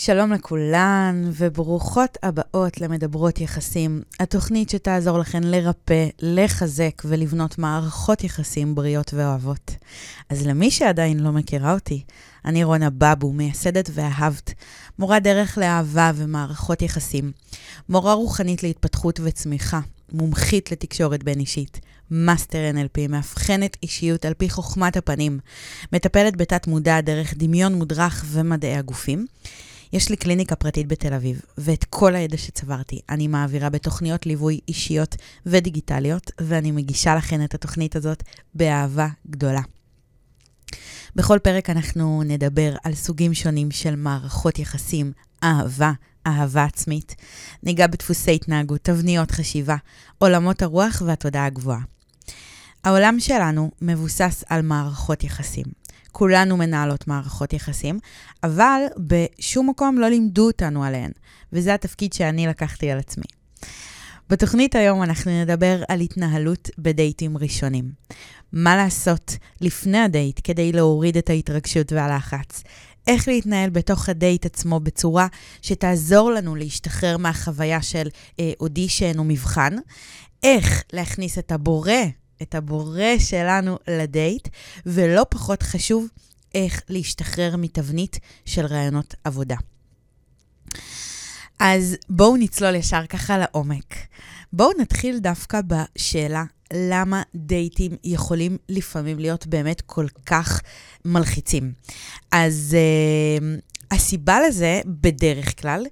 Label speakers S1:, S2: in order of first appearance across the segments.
S1: שלום לכולן, וברוכות הבאות למדברות יחסים, התוכנית שתעזור לכן לרפא, לחזק ולבנות מערכות יחסים בריאות ואוהבות. אז למי שעדיין לא מכירה אותי, אני רונה בבו, מייסדת ואהבת, מורה דרך לאהבה ומערכות יחסים, מורה רוחנית להתפתחות וצמיחה, מומחית לתקשורת בין אישית, master NLP, מאבחנת אישיות על פי חוכמת הפנים, מטפלת בתת מודע דרך דמיון מודרך ומדעי הגופים. יש לי קליניקה פרטית בתל אביב, ואת כל הידע שצברתי אני מעבירה בתוכניות ליווי אישיות ודיגיטליות, ואני מגישה לכן את התוכנית הזאת באהבה גדולה. בכל פרק אנחנו נדבר על סוגים שונים של מערכות יחסים, אהבה, אהבה עצמית, ניגע בדפוסי התנהגות, תבניות חשיבה, עולמות הרוח והתודעה הגבוהה. העולם שלנו מבוסס על מערכות יחסים. כולנו מנהלות מערכות יחסים, אבל בשום מקום לא לימדו אותנו עליהן, וזה התפקיד שאני לקחתי על עצמי. בתוכנית היום אנחנו נדבר על התנהלות בדייטים ראשונים. מה לעשות לפני הדייט כדי להוריד את ההתרגשות והלחץ? איך להתנהל בתוך הדייט עצמו בצורה שתעזור לנו להשתחרר מהחוויה של אה, אודישן או מבחן? איך להכניס את הבורא את הבורא שלנו לדייט, ולא פחות חשוב, איך להשתחרר מתבנית של רעיונות עבודה. אז בואו נצלול ישר ככה לעומק. בואו נתחיל דווקא בשאלה למה דייטים יכולים לפעמים להיות באמת כל כך מלחיצים. אז uh, הסיבה לזה, בדרך כלל,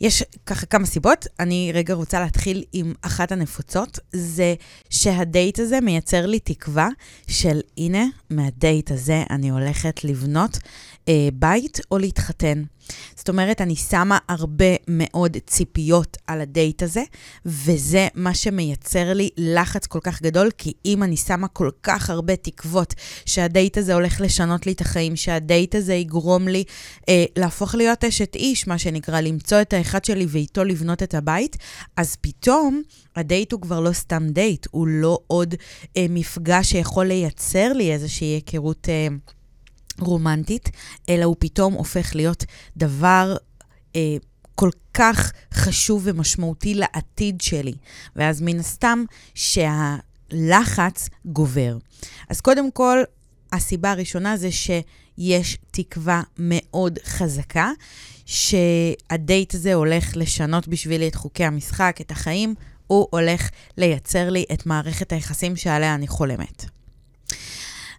S1: יש ככה כמה סיבות. אני רגע רוצה להתחיל עם אחת הנפוצות, זה שהדייט הזה מייצר לי תקווה של הנה, מהדייט הזה אני הולכת לבנות אה, בית או להתחתן. זאת אומרת, אני שמה הרבה מאוד ציפיות על הדייט הזה, וזה מה שמייצר לי לחץ כל כך גדול, כי אם אני שמה כל כך הרבה תקוות שהדייט הזה הולך לשנות לי את החיים, שהדייט הזה יגרום לי אה, להפוך להיות אשת איש, מה שנקרא, למצוא את האחד שלי ואיתו לבנות את הבית, אז פתאום הדייט הוא כבר לא סתם דייט, הוא לא עוד אה, מפגש שיכול לייצר לי איזושהי היכרות... אה, רומנטית, אלא הוא פתאום הופך להיות דבר אה, כל כך חשוב ומשמעותי לעתיד שלי. ואז מן הסתם שהלחץ גובר. אז קודם כל, הסיבה הראשונה זה שיש תקווה מאוד חזקה שהדייט הזה הולך לשנות בשבילי את חוקי המשחק, את החיים, הוא הולך לייצר לי את מערכת היחסים שעליה אני חולמת.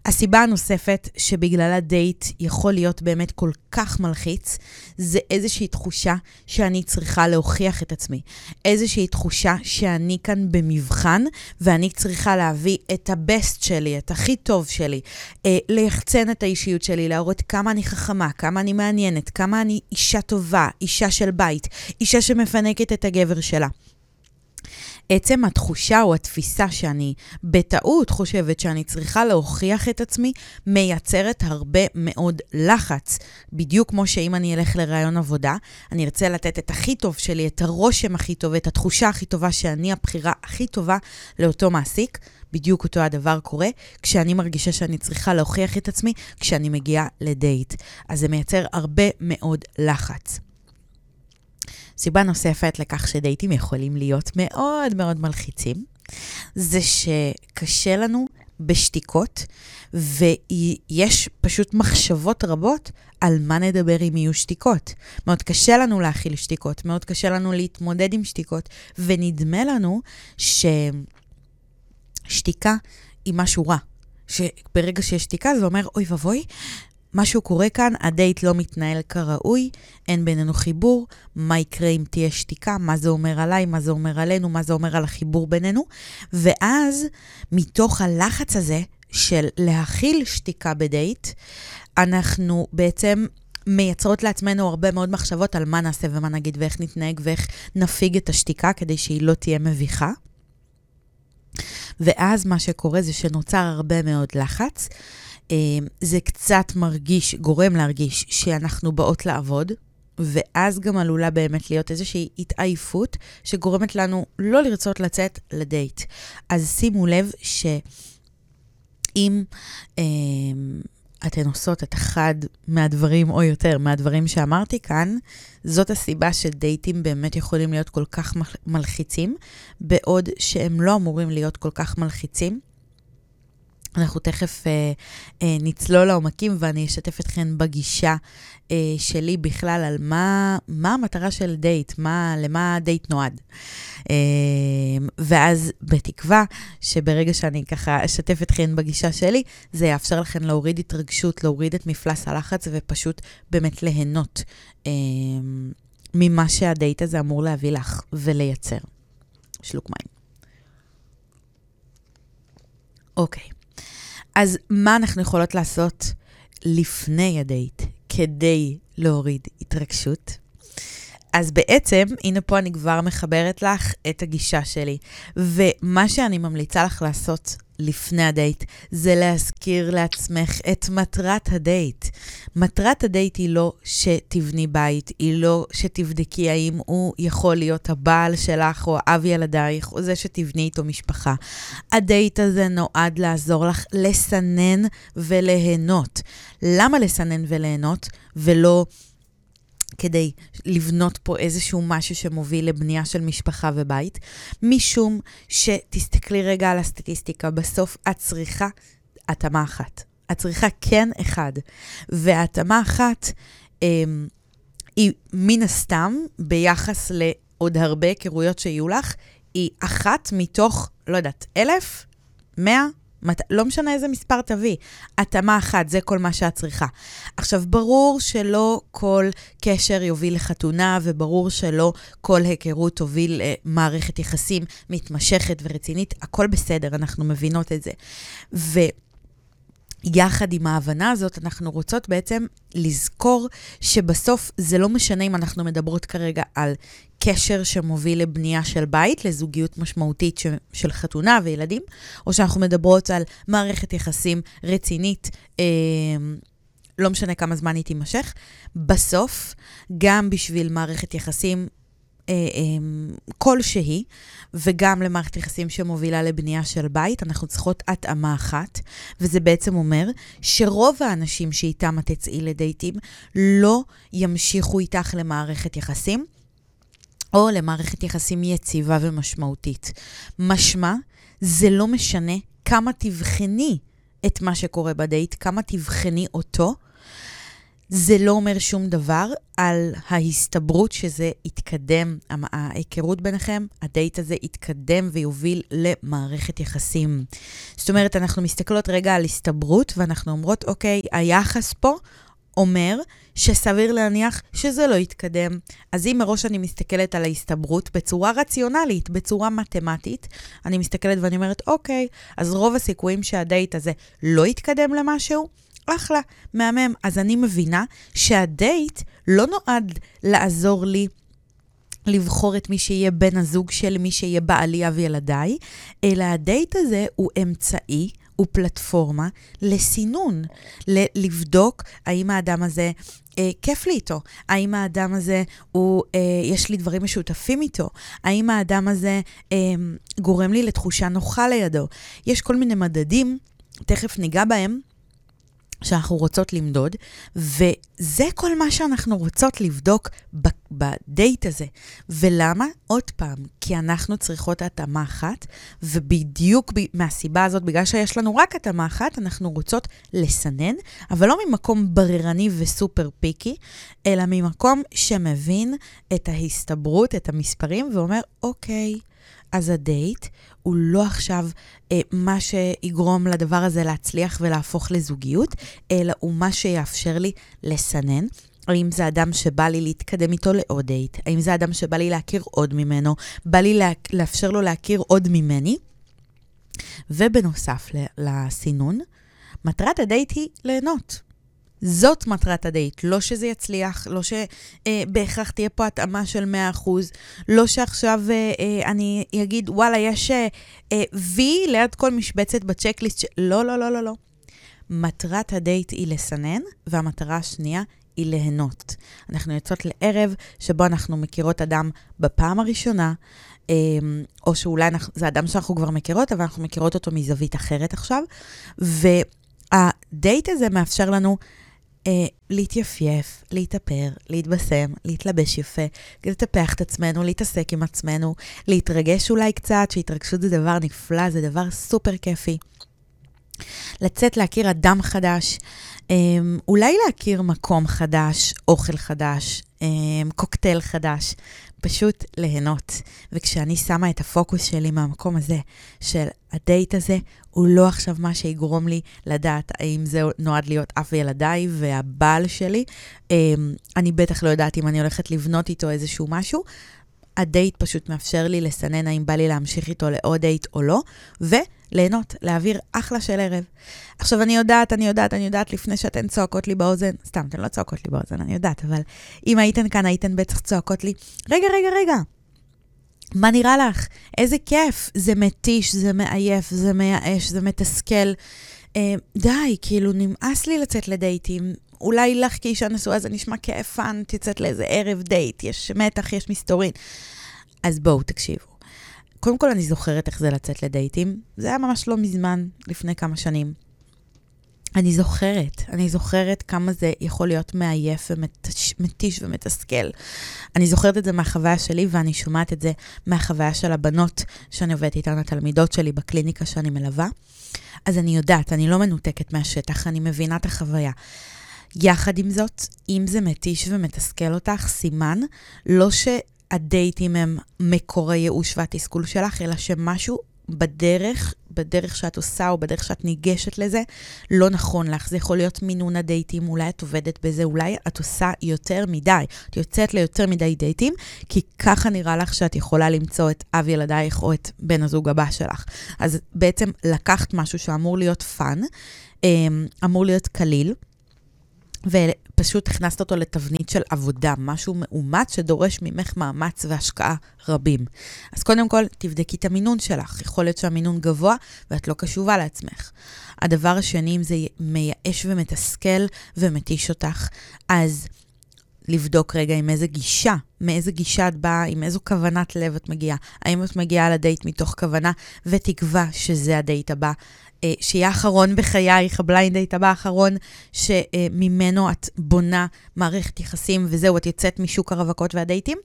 S1: הסיבה הנוספת שבגלל הדייט יכול להיות באמת כל כך מלחיץ, זה איזושהי תחושה שאני צריכה להוכיח את עצמי. איזושהי תחושה שאני כאן במבחן, ואני צריכה להביא את הבסט שלי, את הכי טוב שלי, אה, ליחצן את האישיות שלי, להראות כמה אני חכמה, כמה אני מעניינת, כמה אני אישה טובה, אישה של בית, אישה שמפנקת את הגבר שלה. עצם התחושה או התפיסה שאני בטעות חושבת שאני צריכה להוכיח את עצמי, מייצרת הרבה מאוד לחץ. בדיוק כמו שאם אני אלך לראיון עבודה, אני ארצה לתת את הכי טוב שלי, את הרושם הכי טוב, את התחושה הכי טובה שאני הבחירה הכי טובה לאותו מעסיק. בדיוק אותו הדבר קורה כשאני מרגישה שאני צריכה להוכיח את עצמי כשאני מגיעה לדייט. אז זה מייצר הרבה מאוד לחץ. סיבה נוספת לכך שדייטים יכולים להיות מאוד מאוד מלחיצים, זה שקשה לנו בשתיקות, ויש פשוט מחשבות רבות על מה נדבר אם יהיו שתיקות. מאוד קשה לנו להכיל שתיקות, מאוד קשה לנו להתמודד עם שתיקות, ונדמה לנו ששתיקה היא משהו רע. שברגע שיש שתיקה זה אומר, אוי ואבוי, משהו קורה כאן, הדייט לא מתנהל כראוי, אין בינינו חיבור, מה יקרה אם תהיה שתיקה, מה זה אומר עליי, מה זה אומר עלינו, מה זה אומר על החיבור בינינו. ואז, מתוך הלחץ הזה של להכיל שתיקה בדייט, אנחנו בעצם מייצרות לעצמנו הרבה מאוד מחשבות על מה נעשה ומה נגיד ואיך נתנהג ואיך נפיג את השתיקה כדי שהיא לא תהיה מביכה. ואז מה שקורה זה שנוצר הרבה מאוד לחץ. אמ, זה קצת מרגיש, גורם להרגיש שאנחנו באות לעבוד, ואז גם עלולה באמת להיות איזושהי התעייפות שגורמת לנו לא לרצות לצאת לדייט. אז שימו לב שאם אה, אתן עושות את אחד מהדברים, או יותר, מהדברים שאמרתי כאן, זאת הסיבה שדייטים באמת יכולים להיות כל כך מלחיצים, בעוד שהם לא אמורים להיות כל כך מלחיצים. אנחנו תכף אה, אה, נצלול לעומקים ואני אשתף אתכם בגישה אה, שלי בכלל על מה, מה המטרה של דייט, מה, למה דייט נועד. אה, ואז בתקווה שברגע שאני ככה אשתף אתכם בגישה שלי, זה יאפשר לכם להוריד התרגשות, להוריד את מפלס הלחץ ופשוט באמת ליהנות אה, ממה שהדייט הזה אמור להביא לך ולייצר. שלוק מים. אוקיי. אז מה אנחנו יכולות לעשות לפני הדייט כדי להוריד התרגשות? אז בעצם, הנה פה אני כבר מחברת לך את הגישה שלי. ומה שאני ממליצה לך לעשות לפני הדייט, זה להזכיר לעצמך את מטרת הדייט. מטרת הדייט היא לא שתבני בית, היא לא שתבדקי האם הוא יכול להיות הבעל שלך או אב ילדייך, או זה שתבני איתו משפחה. הדייט הזה נועד לעזור לך לסנן וליהנות. למה לסנן וליהנות ולא... כדי לבנות פה איזשהו משהו שמוביל לבנייה של משפחה ובית, משום שתסתכלי רגע על הסטטיסטיקה, בסוף את צריכה התאמה אחת. את צריכה כן אחד. והתאמה אחת אה, היא מן הסתם, ביחס לעוד הרבה היכרויות שיהיו לך, היא אחת מתוך, לא יודעת, אלף? מאה? מת... לא משנה איזה מספר תביא, התאמה אחת, זה כל מה שאת צריכה. עכשיו, ברור שלא כל קשר יוביל לחתונה, וברור שלא כל היכרות תוביל למערכת יחסים מתמשכת ורצינית, הכל בסדר, אנחנו מבינות את זה. ו... יחד עם ההבנה הזאת, אנחנו רוצות בעצם לזכור שבסוף זה לא משנה אם אנחנו מדברות כרגע על קשר שמוביל לבנייה של בית, לזוגיות משמעותית ש, של חתונה וילדים, או שאנחנו מדברות על מערכת יחסים רצינית, אה, לא משנה כמה זמן היא תימשך. בסוף, גם בשביל מערכת יחסים אה, אה, כלשהי, וגם למערכת יחסים שמובילה לבנייה של בית, אנחנו צריכות התאמה אחת, וזה בעצם אומר שרוב האנשים שאיתם את תצאי לדייטים לא ימשיכו איתך למערכת יחסים. או למערכת יחסים יציבה ומשמעותית. משמע, זה לא משנה כמה תבחני את מה שקורה בדייט, כמה תבחני אותו, זה לא אומר שום דבר על ההסתברות שזה יתקדם, ההיכרות ביניכם, הדייט הזה יתקדם ויוביל למערכת יחסים. זאת אומרת, אנחנו מסתכלות רגע על הסתברות ואנחנו אומרות, אוקיי, היחס פה אומר שסביר להניח שזה לא יתקדם. אז אם מראש אני מסתכלת על ההסתברות בצורה רציונלית, בצורה מתמטית, אני מסתכלת ואני אומרת, אוקיי, אז רוב הסיכויים שהדייט הזה לא יתקדם למשהו, אחלה, מהמם. אז אני מבינה שהדייט לא נועד לעזור לי לבחור את מי שיהיה בן הזוג של מי שיהיה בעלי אב ילדיי, אלא הדייט הזה הוא אמצעי הוא פלטפורמה לסינון, ל- לבדוק האם האדם הזה אה, כיף לי איתו, האם האדם הזה, הוא, אה, יש לי דברים משותפים איתו, האם האדם הזה אה, גורם לי לתחושה נוחה לידו. יש כל מיני מדדים, תכף ניגע בהם, שאנחנו רוצות למדוד, וזה כל מה שאנחנו רוצות לבדוק בדייט הזה. ולמה? עוד פעם, כי אנחנו צריכות התאמה אחת, ובדיוק מהסיבה הזאת, בגלל שיש לנו רק התאמה אחת, אנחנו רוצות לסנן, אבל לא ממקום בררני וסופר פיקי, אלא ממקום שמבין את ההסתברות, את המספרים, ואומר, אוקיי, אז הדייט הוא לא עכשיו אה, מה שיגרום לדבר הזה להצליח ולהפוך לזוגיות, אלא הוא מה שיאפשר לי לסנן. האם זה אדם שבא לי להתקדם איתו לעוד דייט? האם זה אדם שבא לי להכיר עוד ממנו? בא לי לה, לאפשר לו להכיר עוד ממני? ובנוסף לסינון, מטרת הדייט היא ליהנות. זאת מטרת הדייט, לא שזה יצליח, לא שבהכרח אה, תהיה פה התאמה של 100%, לא שעכשיו אה, אה, אני אגיד, וואלה, יש אה, אה, וי ליד כל משבצת ב checklist, ש... לא, לא, לא, לא, לא. מטרת הדייט היא לסנן, והמטרה השנייה היא ליהנות. אנחנו יוצאות לערב שבו אנחנו מכירות אדם בפעם הראשונה, אה, או שאולי אנחנו, זה אדם שאנחנו כבר מכירות, אבל אנחנו מכירות אותו מזווית אחרת עכשיו, ו... הדייט הזה מאפשר לנו אה, להתייפייף, להתאפר, להתבשם, להתלבש יפה, לטפח את עצמנו, להתעסק עם עצמנו, להתרגש אולי קצת, שהתרגשות זה דבר נפלא, זה דבר סופר כיפי. לצאת להכיר אדם חדש, אה, אולי להכיר מקום חדש, אוכל חדש, אה, קוקטייל חדש, פשוט ליהנות. וכשאני שמה את הפוקוס שלי מהמקום הזה, של הדייט הזה, הוא לא עכשיו מה שיגרום לי לדעת האם זה נועד להיות אב ילדיי והבעל שלי. אמ, אני בטח לא יודעת אם אני הולכת לבנות איתו איזשהו משהו. הדייט פשוט מאפשר לי לסנן האם בא לי להמשיך איתו לעוד דייט או לא, וליהנות, להעביר אחלה של ערב. עכשיו, אני יודעת, אני יודעת, אני יודעת, לפני שאתן צועקות לי באוזן, סתם, אתן לא צועקות לי באוזן, אני יודעת, אבל אם הייתן כאן, הייתן בטח צועקות לי, רגע, רגע, רגע, מה נראה לך? איזה כיף. זה מתיש, זה מעייף, זה מייאש, זה מתסכל. אה, די, כאילו, נמאס לי לצאת לדייטים. אולי לך כאישה נשואה זה נשמע כיף fun, תצאת לאיזה ערב דייט, יש מתח, יש מסתורין. אז בואו, תקשיבו. קודם כל, אני זוכרת איך זה לצאת לדייטים. זה היה ממש לא מזמן, לפני כמה שנים. אני זוכרת, אני זוכרת כמה זה יכול להיות מעייף ומתיש ומתסכל. אני זוכרת את זה מהחוויה שלי, ואני שומעת את זה מהחוויה של הבנות שאני עובדת איתן, התלמידות שלי בקליניקה שאני מלווה. אז אני יודעת, אני לא מנותקת מהשטח, אני מבינה את החוויה. יחד עם זאת, אם זה מתיש ומתסכל אותך, סימן לא שהדייטים הם מקור הייאוש והתסכול שלך, אלא שמשהו בדרך, בדרך שאת עושה או בדרך שאת ניגשת לזה, לא נכון לך. זה יכול להיות מינון הדייטים, אולי את עובדת בזה, אולי את עושה יותר מדי. את יוצאת ליותר מדי דייטים, כי ככה נראה לך שאת יכולה למצוא את אב ילדייך או את בן הזוג הבא שלך. אז בעצם לקחת משהו שאמור להיות fun, אמ, אמור להיות קליל. ופשוט הכנסת אותו לתבנית של עבודה, משהו מאומץ שדורש ממך מאמץ והשקעה רבים. אז קודם כל, תבדקי את המינון שלך. יכול להיות שהמינון גבוה ואת לא קשובה לעצמך. הדבר השני, אם זה מייאש ומתסכל ומתיש אותך, אז לבדוק רגע עם איזה גישה, מאיזה גישה את באה, עם איזו כוונת לב את מגיעה. האם את מגיעה לדייט מתוך כוונה ותקווה שזה הדייט הבא, שיהיה האחרון בחייך, ה blind date הבא האחרון, שממנו את בונה מערכת יחסים וזהו, את יוצאת משוק הרווקות והדייטים,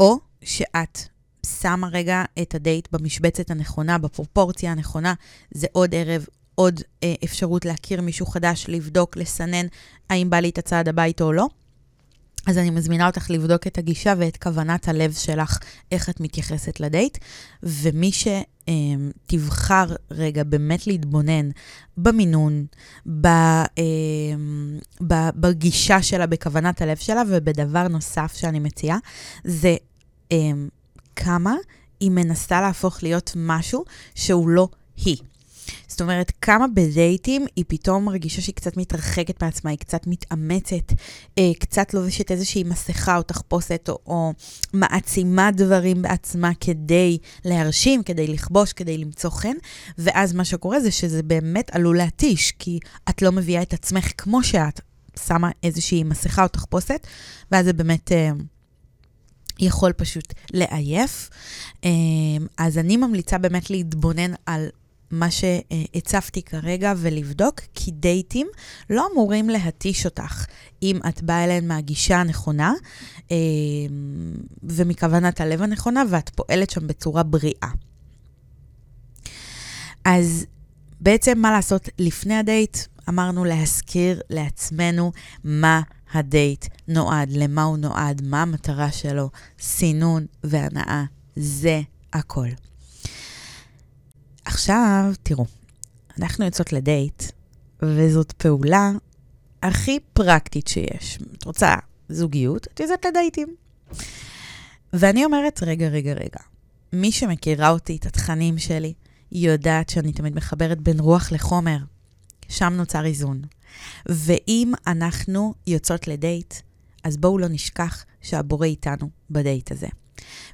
S1: או שאת שמה רגע את הדייט במשבצת הנכונה, בפרופורציה הנכונה, זה עוד ערב, עוד אה, אפשרות להכיר מישהו חדש, לבדוק, לסנן האם בא לי את הצעד הבא איתו או לא. אז אני מזמינה אותך לבדוק את הגישה ואת כוונת הלב שלך, איך את מתייחסת לדייט, ומי שתבחר רגע באמת להתבונן במינון, אמ, בגישה שלה, בכוונת הלב שלה, ובדבר נוסף שאני מציעה, זה אמ, כמה היא מנסה להפוך להיות משהו שהוא לא היא. זאת אומרת, כמה בדייטים היא פתאום מרגישה שהיא קצת מתרחקת מעצמה, היא קצת מתאמצת, אה, קצת לובשת איזושהי מסכה או תחפושת, או, או מעצימה דברים בעצמה כדי להרשים, כדי לכבוש, כדי למצוא חן, ואז מה שקורה זה שזה באמת עלול להתיש, כי את לא מביאה את עצמך כמו שאת, שמה איזושהי מסכה או תחפושת, ואז זה באמת... אה, יכול פשוט לעייף. אה, אז אני ממליצה באמת להתבונן על מה שהצפתי כרגע ולבדוק, כי דייטים לא אמורים להתיש אותך אם את באה אליהם מהגישה הנכונה אה, ומכוונת הלב הנכונה ואת פועלת שם בצורה בריאה. אז בעצם מה לעשות לפני הדייט? אמרנו להזכיר לעצמנו מה הדייט נועד, למה הוא נועד, מה המטרה שלו, סינון והנאה, זה הכל. עכשיו, תראו, אנחנו יוצאות לדייט, וזאת פעולה הכי פרקטית שיש. את רוצה זוגיות, את יוצאת לדייטים. ואני אומרת, רגע, רגע, רגע, מי שמכירה אותי, את התכנים שלי, היא יודעת שאני תמיד מחברת בין רוח לחומר. שם נוצר איזון. ואם אנחנו יוצאות לדייט, אז בואו לא נשכח שהבורא איתנו בדייט הזה.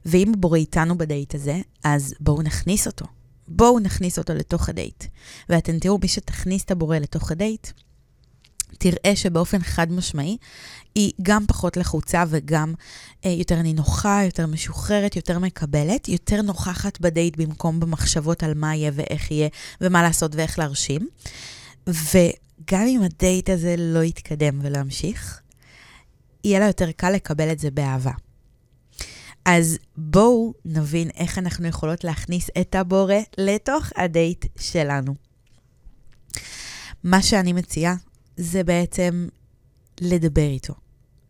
S1: ואם הבורא איתנו בדייט הזה, אז בואו נכניס אותו. בואו נכניס אותו לתוך הדייט. ואתם תראו, מי שתכניס את הבורא לתוך הדייט, תראה שבאופן חד משמעי, היא גם פחות לחוצה וגם אה, יותר נינוחה, יותר משוחררת, יותר מקבלת, יותר נוכחת בדייט במקום במחשבות על מה יהיה ואיך יהיה ומה לעשות ואיך להרשים. וגם אם הדייט הזה לא יתקדם ולא ימשיך, יהיה לה יותר קל לקבל את זה באהבה. אז בואו נבין איך אנחנו יכולות להכניס את הבורא לתוך הדייט שלנו. מה שאני מציעה זה בעצם לדבר איתו.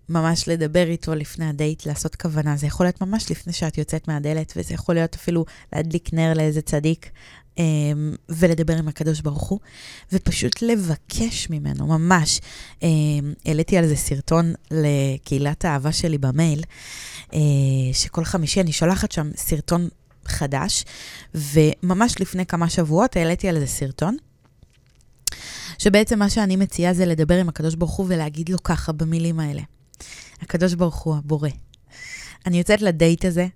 S1: ממש לדבר איתו לפני הדייט, לעשות כוונה. זה יכול להיות ממש לפני שאת יוצאת מהדלת, וזה יכול להיות אפילו להדליק נר לאיזה צדיק, um, ולדבר עם הקדוש ברוך הוא, ופשוט לבקש ממנו, ממש. Um, העליתי על זה סרטון לקהילת האהבה שלי במייל, שכל חמישי אני שולחת שם סרטון חדש, וממש לפני כמה שבועות העליתי על זה סרטון. שבעצם מה שאני מציעה זה לדבר עם הקדוש ברוך הוא ולהגיד לו ככה במילים האלה. הקדוש ברוך הוא הבורא. אני יוצאת לדייט הזה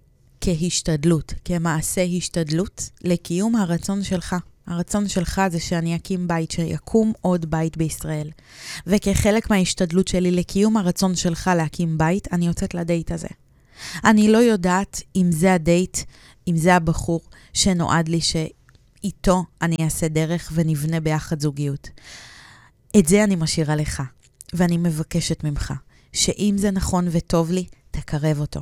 S1: כהשתדלות, כמעשה השתדלות לקיום הרצון שלך. הרצון שלך זה שאני אקים בית, שיקום עוד בית בישראל. וכחלק מההשתדלות שלי לקיום הרצון שלך להקים בית, אני יוצאת לדייט הזה. אני לא יודעת אם זה הדייט, אם זה הבחור שנועד לי שאיתו אני אעשה דרך ונבנה ביחד זוגיות. את זה אני משאירה לך, ואני מבקשת ממך שאם זה נכון וטוב לי, תקרב אותו.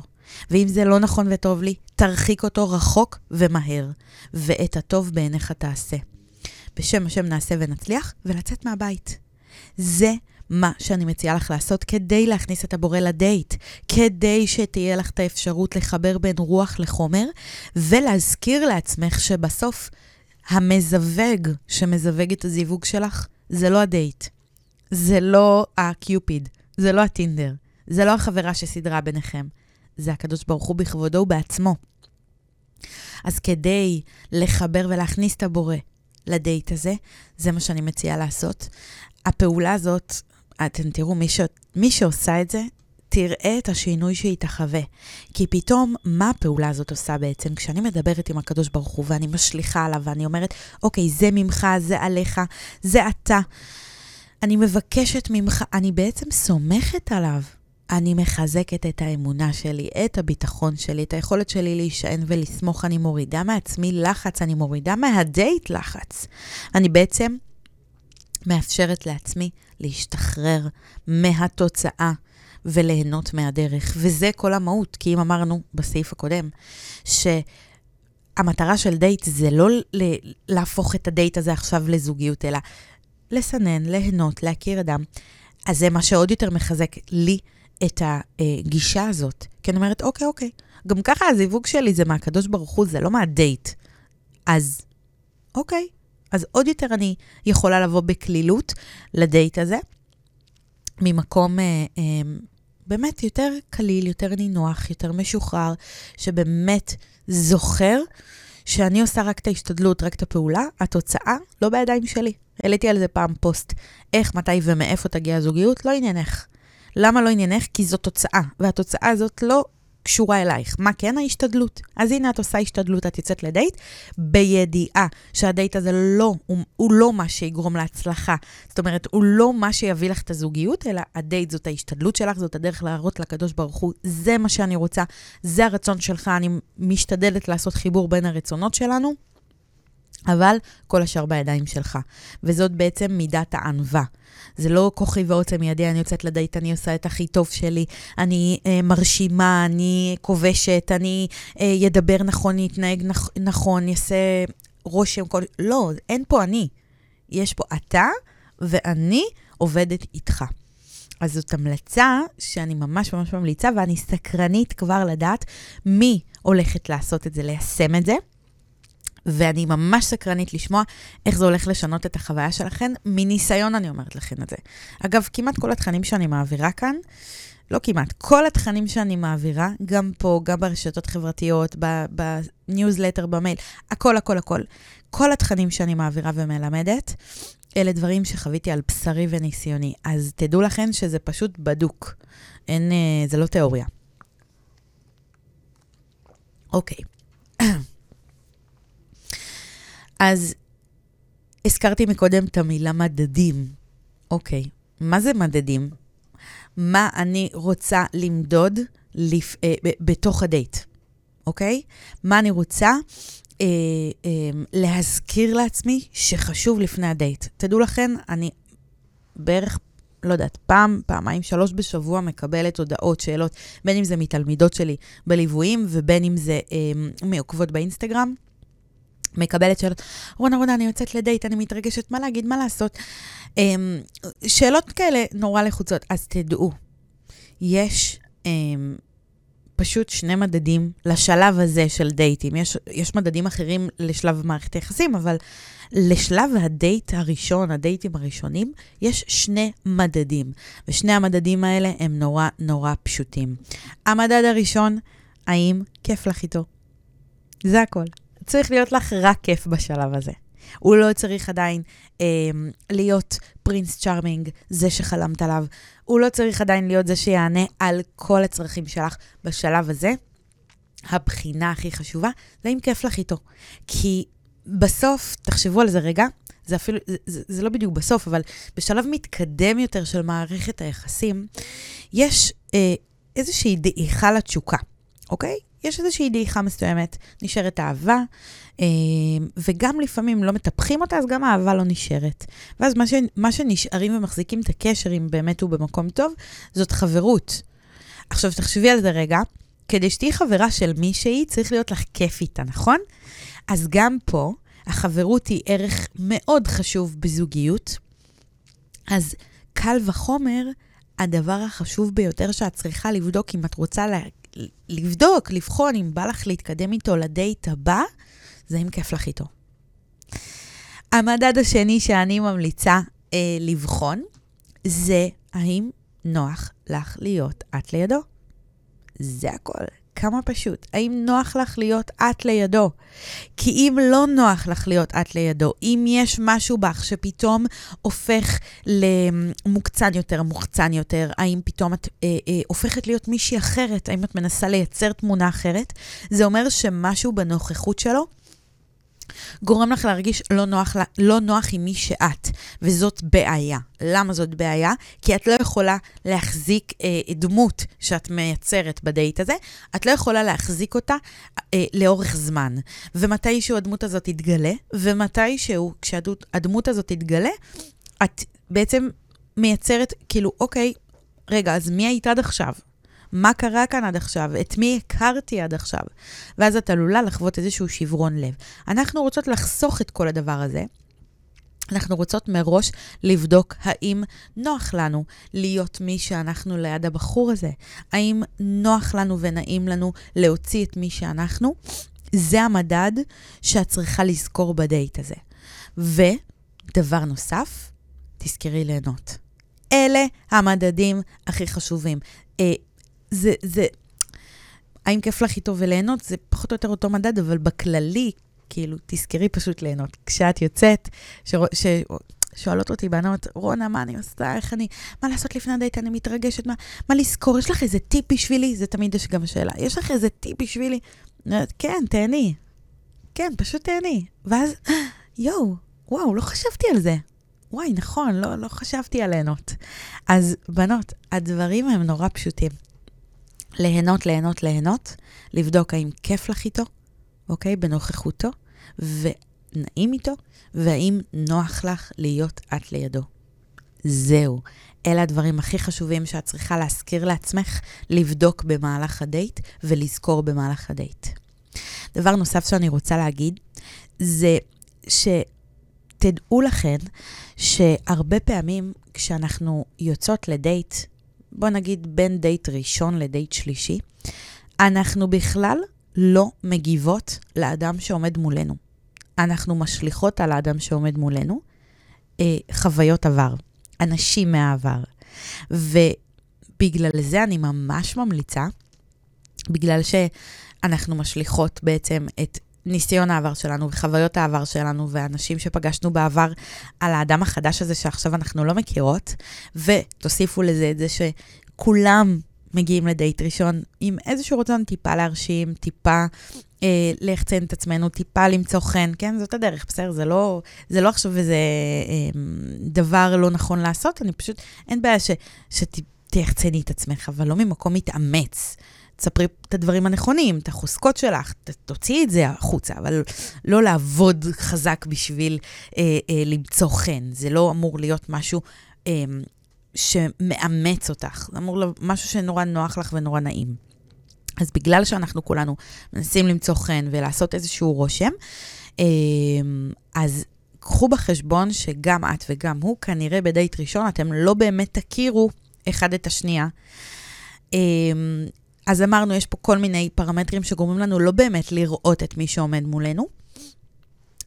S1: ואם זה לא נכון וטוב לי, תרחיק אותו רחוק ומהר, ואת הטוב בעיניך תעשה. בשם השם נעשה ונצליח, ולצאת מהבית. זה מה שאני מציעה לך לעשות כדי להכניס את הבורא לדייט, כדי שתהיה לך את האפשרות לחבר בין רוח לחומר, ולהזכיר לעצמך שבסוף המזווג שמזווג את הזיווג שלך, זה לא הדייט. זה לא הקיופיד. זה לא הטינדר, זה לא החברה שסידרה ביניכם, זה הקדוש ברוך הוא בכבודו ובעצמו. אז כדי לחבר ולהכניס את הבורא לדייט הזה, זה מה שאני מציעה לעשות. הפעולה הזאת, אתם תראו, מי, ש... מי שעושה את זה, תראה את השינוי שהיא תחווה. כי פתאום, מה הפעולה הזאת עושה בעצם? כשאני מדברת עם הקדוש ברוך הוא ואני משליכה עליו ואני אומרת, אוקיי, זה ממך, זה עליך, זה אתה. אני מבקשת ממך, אני בעצם סומכת עליו. אני מחזקת את האמונה שלי, את הביטחון שלי, את היכולת שלי להישען ולסמוך. אני מורידה מעצמי לחץ, אני מורידה מהדייט לחץ. אני בעצם מאפשרת לעצמי להשתחרר מהתוצאה וליהנות מהדרך. וזה כל המהות, כי אם אמרנו בסעיף הקודם, ש... המטרה של דייט זה לא להפוך את הדייט הזה עכשיו לזוגיות, אלא לסנן, ליהנות, להכיר אדם. אז זה מה שעוד יותר מחזק לי את הגישה הזאת. כי אני אומרת, אוקיי, אוקיי, גם ככה הזיווג שלי זה מהקדוש ברוך הוא, זה לא מהדייט. אז אוקיי, אז עוד יותר אני יכולה לבוא בקלילות לדייט הזה, ממקום אה, אה, באמת יותר קליל, יותר נינוח, יותר משוחרר, שבאמת זוכר שאני עושה רק את ההשתדלות, רק את הפעולה, התוצאה לא בידיים שלי. העליתי על זה פעם פוסט, איך, מתי ומאיפה תגיע הזוגיות, לא עניינך. למה לא עניינך? כי זו תוצאה, והתוצאה הזאת לא קשורה אלייך. מה כן ההשתדלות? אז הנה את עושה השתדלות, את יוצאת לדייט, בידיעה שהדייט הזה לא, הוא, הוא לא מה שיגרום להצלחה. זאת אומרת, הוא לא מה שיביא לך את הזוגיות, אלא הדייט זאת ההשתדלות שלך, זאת הדרך להראות לקדוש ברוך הוא, זה מה שאני רוצה, זה הרצון שלך, אני משתדלת לעשות חיבור בין הרצונות שלנו. אבל כל השאר בידיים שלך. וזאת בעצם מידת הענווה. זה לא כוחי ועוצם ידי, אני יוצאת לדייט, אני עושה את הכי טוב שלי, אני אה, מרשימה, אני כובשת, אני אה, ידבר נכון, אני אתנהג נכ- נכון, אעשה רושם, כל... לא, אין פה אני. יש פה אתה, ואני עובדת איתך. אז זאת המלצה שאני ממש ממש ממליצה, ואני סקרנית כבר לדעת מי הולכת לעשות את זה, ליישם את זה. ואני ממש סקרנית לשמוע איך זה הולך לשנות את החוויה שלכם. מניסיון אני אומרת לכם את זה. אגב, כמעט כל התכנים שאני מעבירה כאן, לא כמעט, כל התכנים שאני מעבירה, גם פה, גם ברשתות חברתיות, בניוזלטר, במייל, הכל, הכל, הכל. כל התכנים שאני מעבירה ומלמדת, אלה דברים שחוויתי על בשרי וניסיוני. אז תדעו לכם שזה פשוט בדוק. אין, אה, זה לא תיאוריה. אוקיי. אז הזכרתי מקודם את המילה מדדים. אוקיי, מה זה מדדים? מה אני רוצה למדוד לפ... אה, בתוך הדייט, אוקיי? מה אני רוצה אה, אה, להזכיר לעצמי שחשוב לפני הדייט. תדעו לכן, אני בערך, לא יודעת, פעם, פעמיים, שלוש בשבוע מקבלת הודעות, שאלות, בין אם זה מתלמידות שלי בליוויים ובין אם זה אה, מעוקבות באינסטגרם. מקבלת שאלות, רונה, רונה, אני יוצאת לדייט, אני מתרגשת, מה להגיד, מה לעשות? אה, שאלות כאלה נורא לחוצות. אז תדעו, יש... אה, פשוט שני מדדים לשלב הזה של דייטים. יש, יש מדדים אחרים לשלב מערכת היחסים, אבל לשלב הדייט הראשון, הדייטים הראשונים, יש שני מדדים. ושני המדדים האלה הם נורא נורא פשוטים. המדד הראשון, האם כיף לך איתו? זה הכל. צריך להיות לך רק כיף בשלב הזה. הוא לא צריך עדיין אה, להיות פרינס צ'ארמינג, זה שחלמת עליו. הוא לא צריך עדיין להיות זה שיענה על כל הצרכים שלך בשלב הזה. הבחינה הכי חשובה זה אם כיף לך איתו. כי בסוף, תחשבו על זה רגע, זה אפילו, זה, זה, זה לא בדיוק בסוף, אבל בשלב מתקדם יותר של מערכת היחסים, יש אה, איזושהי דעיכה לתשוקה, אוקיי? יש איזושהי דעיכה מסוימת, נשארת אהבה, אה, וגם לפעמים לא מטפחים אותה, אז גם האהבה לא נשארת. ואז מה, ש, מה שנשארים ומחזיקים את הקשר, אם באמת הוא במקום טוב, זאת חברות. עכשיו, תחשבי על זה רגע, כדי שתהיי חברה של מישהי, צריך להיות לך כיף איתה, נכון? אז גם פה, החברות היא ערך מאוד חשוב בזוגיות. אז קל וחומר, הדבר החשוב ביותר שאת צריכה לבדוק אם את רוצה לבדוק, לבחון אם בא לך להתקדם איתו לדייט הבא, זה אם כיף לך איתו. המדד השני שאני ממליצה אה, לבחון, זה האם נוח לך להיות את לידו. זה הכל. כמה פשוט. האם נוח לך להיות את לידו? כי אם לא נוח לך להיות את לידו, אם יש משהו בך שפתאום הופך למוקצן יותר, מוחצן יותר, האם פתאום את אה, אה, הופכת להיות מישהי אחרת, האם את מנסה לייצר תמונה אחרת, זה אומר שמשהו בנוכחות שלו גורם לך להרגיש לא נוח, לא נוח עם מי שאת, וזאת בעיה. למה זאת בעיה? כי את לא יכולה להחזיק אה, דמות שאת מייצרת בדייט הזה, את לא יכולה להחזיק אותה אה, לאורך זמן. ומתישהו הדמות הזאת תתגלה, ומתישהו, כשהדמות הזאת תתגלה, את בעצם מייצרת, כאילו, אוקיי, רגע, אז מי היית עד עכשיו? מה קרה כאן עד עכשיו? את מי הכרתי עד עכשיו? ואז את עלולה לחוות איזשהו שברון לב. אנחנו רוצות לחסוך את כל הדבר הזה. אנחנו רוצות מראש לבדוק האם נוח לנו להיות מי שאנחנו ליד הבחור הזה. האם נוח לנו ונעים לנו להוציא את מי שאנחנו? זה המדד שאת צריכה לזכור בדייט הזה. ודבר נוסף, תזכרי ליהנות. אלה המדדים הכי חשובים. זה, זה, האם כיף לך איתו וליהנות? זה פחות או יותר אותו מדד, אבל בכללי, כאילו, תזכרי פשוט ליהנות. כשאת יוצאת, ש... ש... שואלות אותי בנות, רונה, מה אני עושה? איך אני... מה לעשות לפני הדייט? אני מתרגשת, מה, מה לזכור? יש לך איזה טיפ בשבילי? זה תמיד יש גם שאלה. יש לך איזה טיפ בשבילי? כן, תהני. כן, פשוט תהני. ואז, יואו, וואו, לא חשבתי על זה. וואי, נכון, לא, לא חשבתי על ליהנות. אז בנות, הדברים הם נורא פשוטים. ליהנות, ליהנות, ליהנות, לבדוק האם כיף לך איתו, אוקיי? בנוכחותו, ונעים איתו, והאם נוח לך להיות את לידו. זהו. אלה הדברים הכי חשובים שאת צריכה להזכיר לעצמך, לבדוק במהלך הדייט ולזכור במהלך הדייט. דבר נוסף שאני רוצה להגיד, זה שתדעו לכן שהרבה פעמים כשאנחנו יוצאות לדייט, בוא נגיד בין דייט ראשון לדייט שלישי, אנחנו בכלל לא מגיבות לאדם שעומד מולנו. אנחנו משליכות על האדם שעומד מולנו אה, חוויות עבר, אנשים מהעבר. ובגלל זה אני ממש ממליצה, בגלל שאנחנו משליכות בעצם את ניסיון העבר שלנו וחוויות העבר שלנו ואנשים שפגשנו בעבר על האדם החדש הזה שעכשיו אנחנו לא מכירות, ותוסיפו לזה את זה שכולם מגיעים לדייט ראשון עם איזשהו רצון טיפה להרשים, טיפה אה, ליחצן את עצמנו, טיפה למצוא חן, כן? זאת הדרך, בסדר? זה לא, זה לא עכשיו איזה אה, דבר לא נכון לעשות, אני פשוט, אין בעיה ש, את עצמך, אבל לא ממקום מתאמץ. תספרי את הדברים הנכונים, את החוזקות שלך, תוציאי את זה החוצה, אבל לא לעבוד חזק בשביל אה, אה, למצוא חן. זה לא אמור להיות משהו אה, שמאמץ אותך, זה אמור להיות משהו שנורא נוח לך ונורא נעים. אז בגלל שאנחנו כולנו מנסים למצוא חן ולעשות איזשהו רושם, אה, אז קחו בחשבון שגם את וגם הוא, כנראה בדייט ראשון, אתם לא באמת תכירו אחד את השנייה. אז אמרנו, יש פה כל מיני פרמטרים שגורמים לנו לא באמת לראות את מי שעומד מולנו.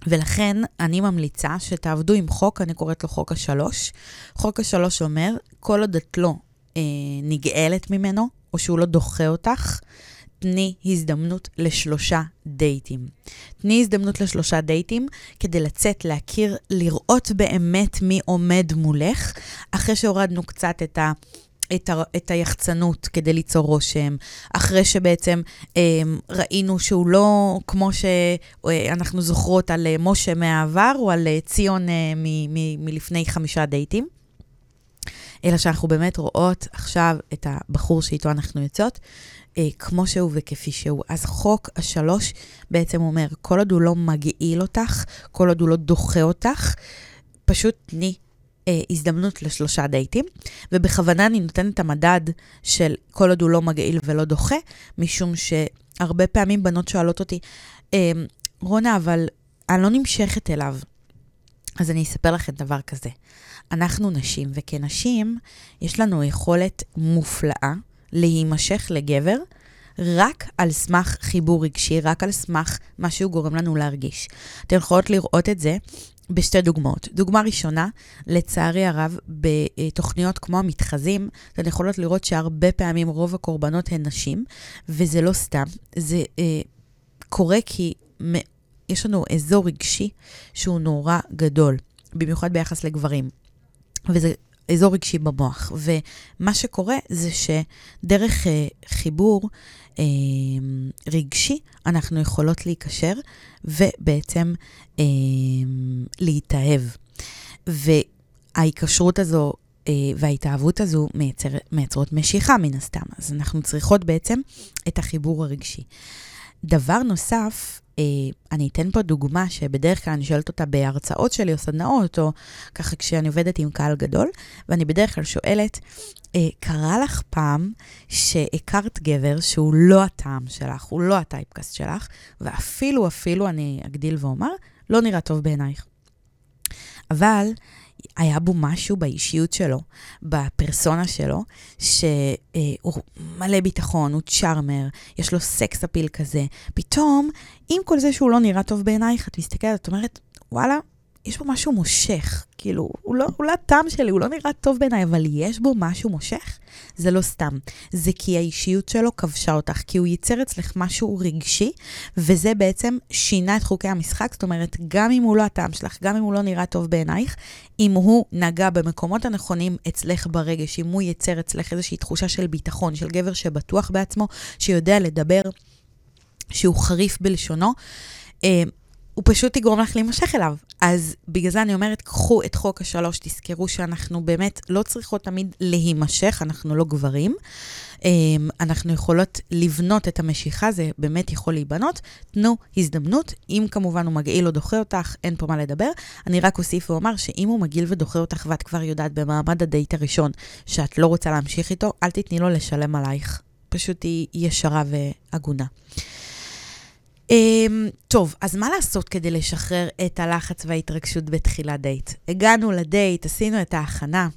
S1: ולכן אני ממליצה שתעבדו עם חוק, אני קוראת לו חוק השלוש. חוק השלוש אומר, כל עוד את לא אה, נגאלת ממנו, או שהוא לא דוחה אותך, תני הזדמנות לשלושה דייטים. תני הזדמנות לשלושה דייטים כדי לצאת, להכיר, לראות באמת מי עומד מולך, אחרי שהורדנו קצת את ה... את, ה, את היחצנות כדי ליצור רושם, אחרי שבעצם אה, ראינו שהוא לא כמו שאנחנו זוכרות על אה, משה מהעבר או על אה, ציון אה, מ, מ, מלפני חמישה דייטים, אלא שאנחנו באמת רואות עכשיו את הבחור שאיתו אנחנו יוצאות, אה, כמו שהוא וכפי שהוא. אז חוק השלוש בעצם אומר, כל עוד הוא לא מגעיל אותך, כל עוד הוא לא דוחה אותך, פשוט תני אה, הזדמנות לשלושה דייטים, ובכוונה אני נותנת את המדד של כל עוד הוא לא מגעיל ולא דוחה, משום שהרבה פעמים בנות שואלות אותי, אה, רונה, אבל אני לא נמשכת אליו. אז אני אספר לכם דבר כזה. אנחנו נשים, וכנשים, יש לנו יכולת מופלאה להימשך לגבר רק על סמך חיבור רגשי, רק על סמך מה שהוא גורם לנו להרגיש. אתן יכולות לראות את זה בשתי דוגמאות. דוגמה ראשונה, לצערי הרב, בתוכניות כמו המתחזים, אתן יכולות לראות שהרבה פעמים רוב הקורבנות הן נשים, וזה לא סתם. זה אה, קורה כי יש לנו אזור רגשי שהוא נורא גדול, במיוחד ביחס לגברים. וזה אזור רגשי במוח. ומה שקורה זה שדרך אה, חיבור אה, רגשי, אנחנו יכולות להיקשר ובעצם אה, להתאהב. וההיקשרות הזו אה, וההתאהבות הזו מייצר, מייצרות משיכה מן הסתם. אז אנחנו צריכות בעצם את החיבור הרגשי. דבר נוסף, אני אתן פה דוגמה שבדרך כלל אני שואלת אותה בהרצאות שלי או סדנאות, או ככה כשאני עובדת עם קהל גדול, ואני בדרך כלל שואלת, אה, קרה לך פעם שהכרת גבר שהוא לא הטעם שלך, הוא לא הטייפקאסט שלך, ואפילו, אפילו, אני אגדיל ואומר, לא נראה טוב בעינייך. אבל היה בו משהו באישיות שלו, בפרסונה שלו, שהוא מלא ביטחון, הוא צ'ארמר, יש לו סקס אפיל כזה. פתאום, עם כל זה שהוא לא נראה טוב בעינייך, את מסתכלת, את אומרת, וואלה, יש בו משהו מושך. כאילו, הוא לא, הוא לא הטעם שלי, הוא לא נראה טוב בעיניי, אבל יש בו משהו מושך. זה לא סתם. זה כי האישיות שלו כבשה אותך, כי הוא ייצר אצלך משהו רגשי, וזה בעצם שינה את חוקי המשחק. זאת אומרת, גם אם הוא לא הטעם שלך, גם אם הוא לא נראה טוב בעינייך, אם הוא נגע במקומות הנכונים אצלך ברגש, אם הוא ייצר אצלך איזושהי תחושה של ביטחון, של גבר שבטוח בעצמו, שיודע לדבר, שהוא חריף בלשונו, אה, הוא פשוט יגרום לך להימשך אליו. אז בגלל זה אני אומרת, קחו את חוק השלוש, תזכרו שאנחנו באמת לא צריכות תמיד להימשך, אנחנו לא גברים. אמ, אנחנו יכולות לבנות את המשיכה, זה באמת יכול להיבנות. תנו הזדמנות, אם כמובן הוא מגעיל או דוחה אותך, אין פה מה לדבר. אני רק אוסיף ואומר שאם הוא מגעיל ודוחה אותך ואת כבר יודעת במעמד הדייט הראשון שאת לא רוצה להמשיך איתו, אל תתני לו לשלם עלייך. פשוט היא ישרה והגונה. Um, טוב, אז מה לעשות כדי לשחרר את הלחץ וההתרגשות בתחילת דייט? הגענו לדייט, עשינו את ההכנה,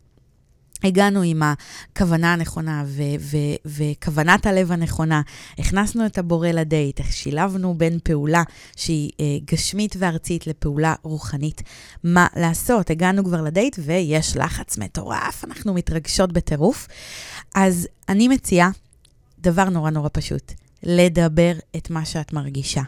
S1: הגענו עם הכוונה הנכונה ו- ו- וכוונת הלב הנכונה, הכנסנו את הבורא לדייט, שילבנו בין פעולה שהיא uh, גשמית וארצית לפעולה רוחנית. מה לעשות? הגענו כבר לדייט ויש לחץ מטורף, אנחנו מתרגשות בטירוף. אז אני מציעה דבר נורא נורא פשוט. לדבר את מה שאת מרגישה.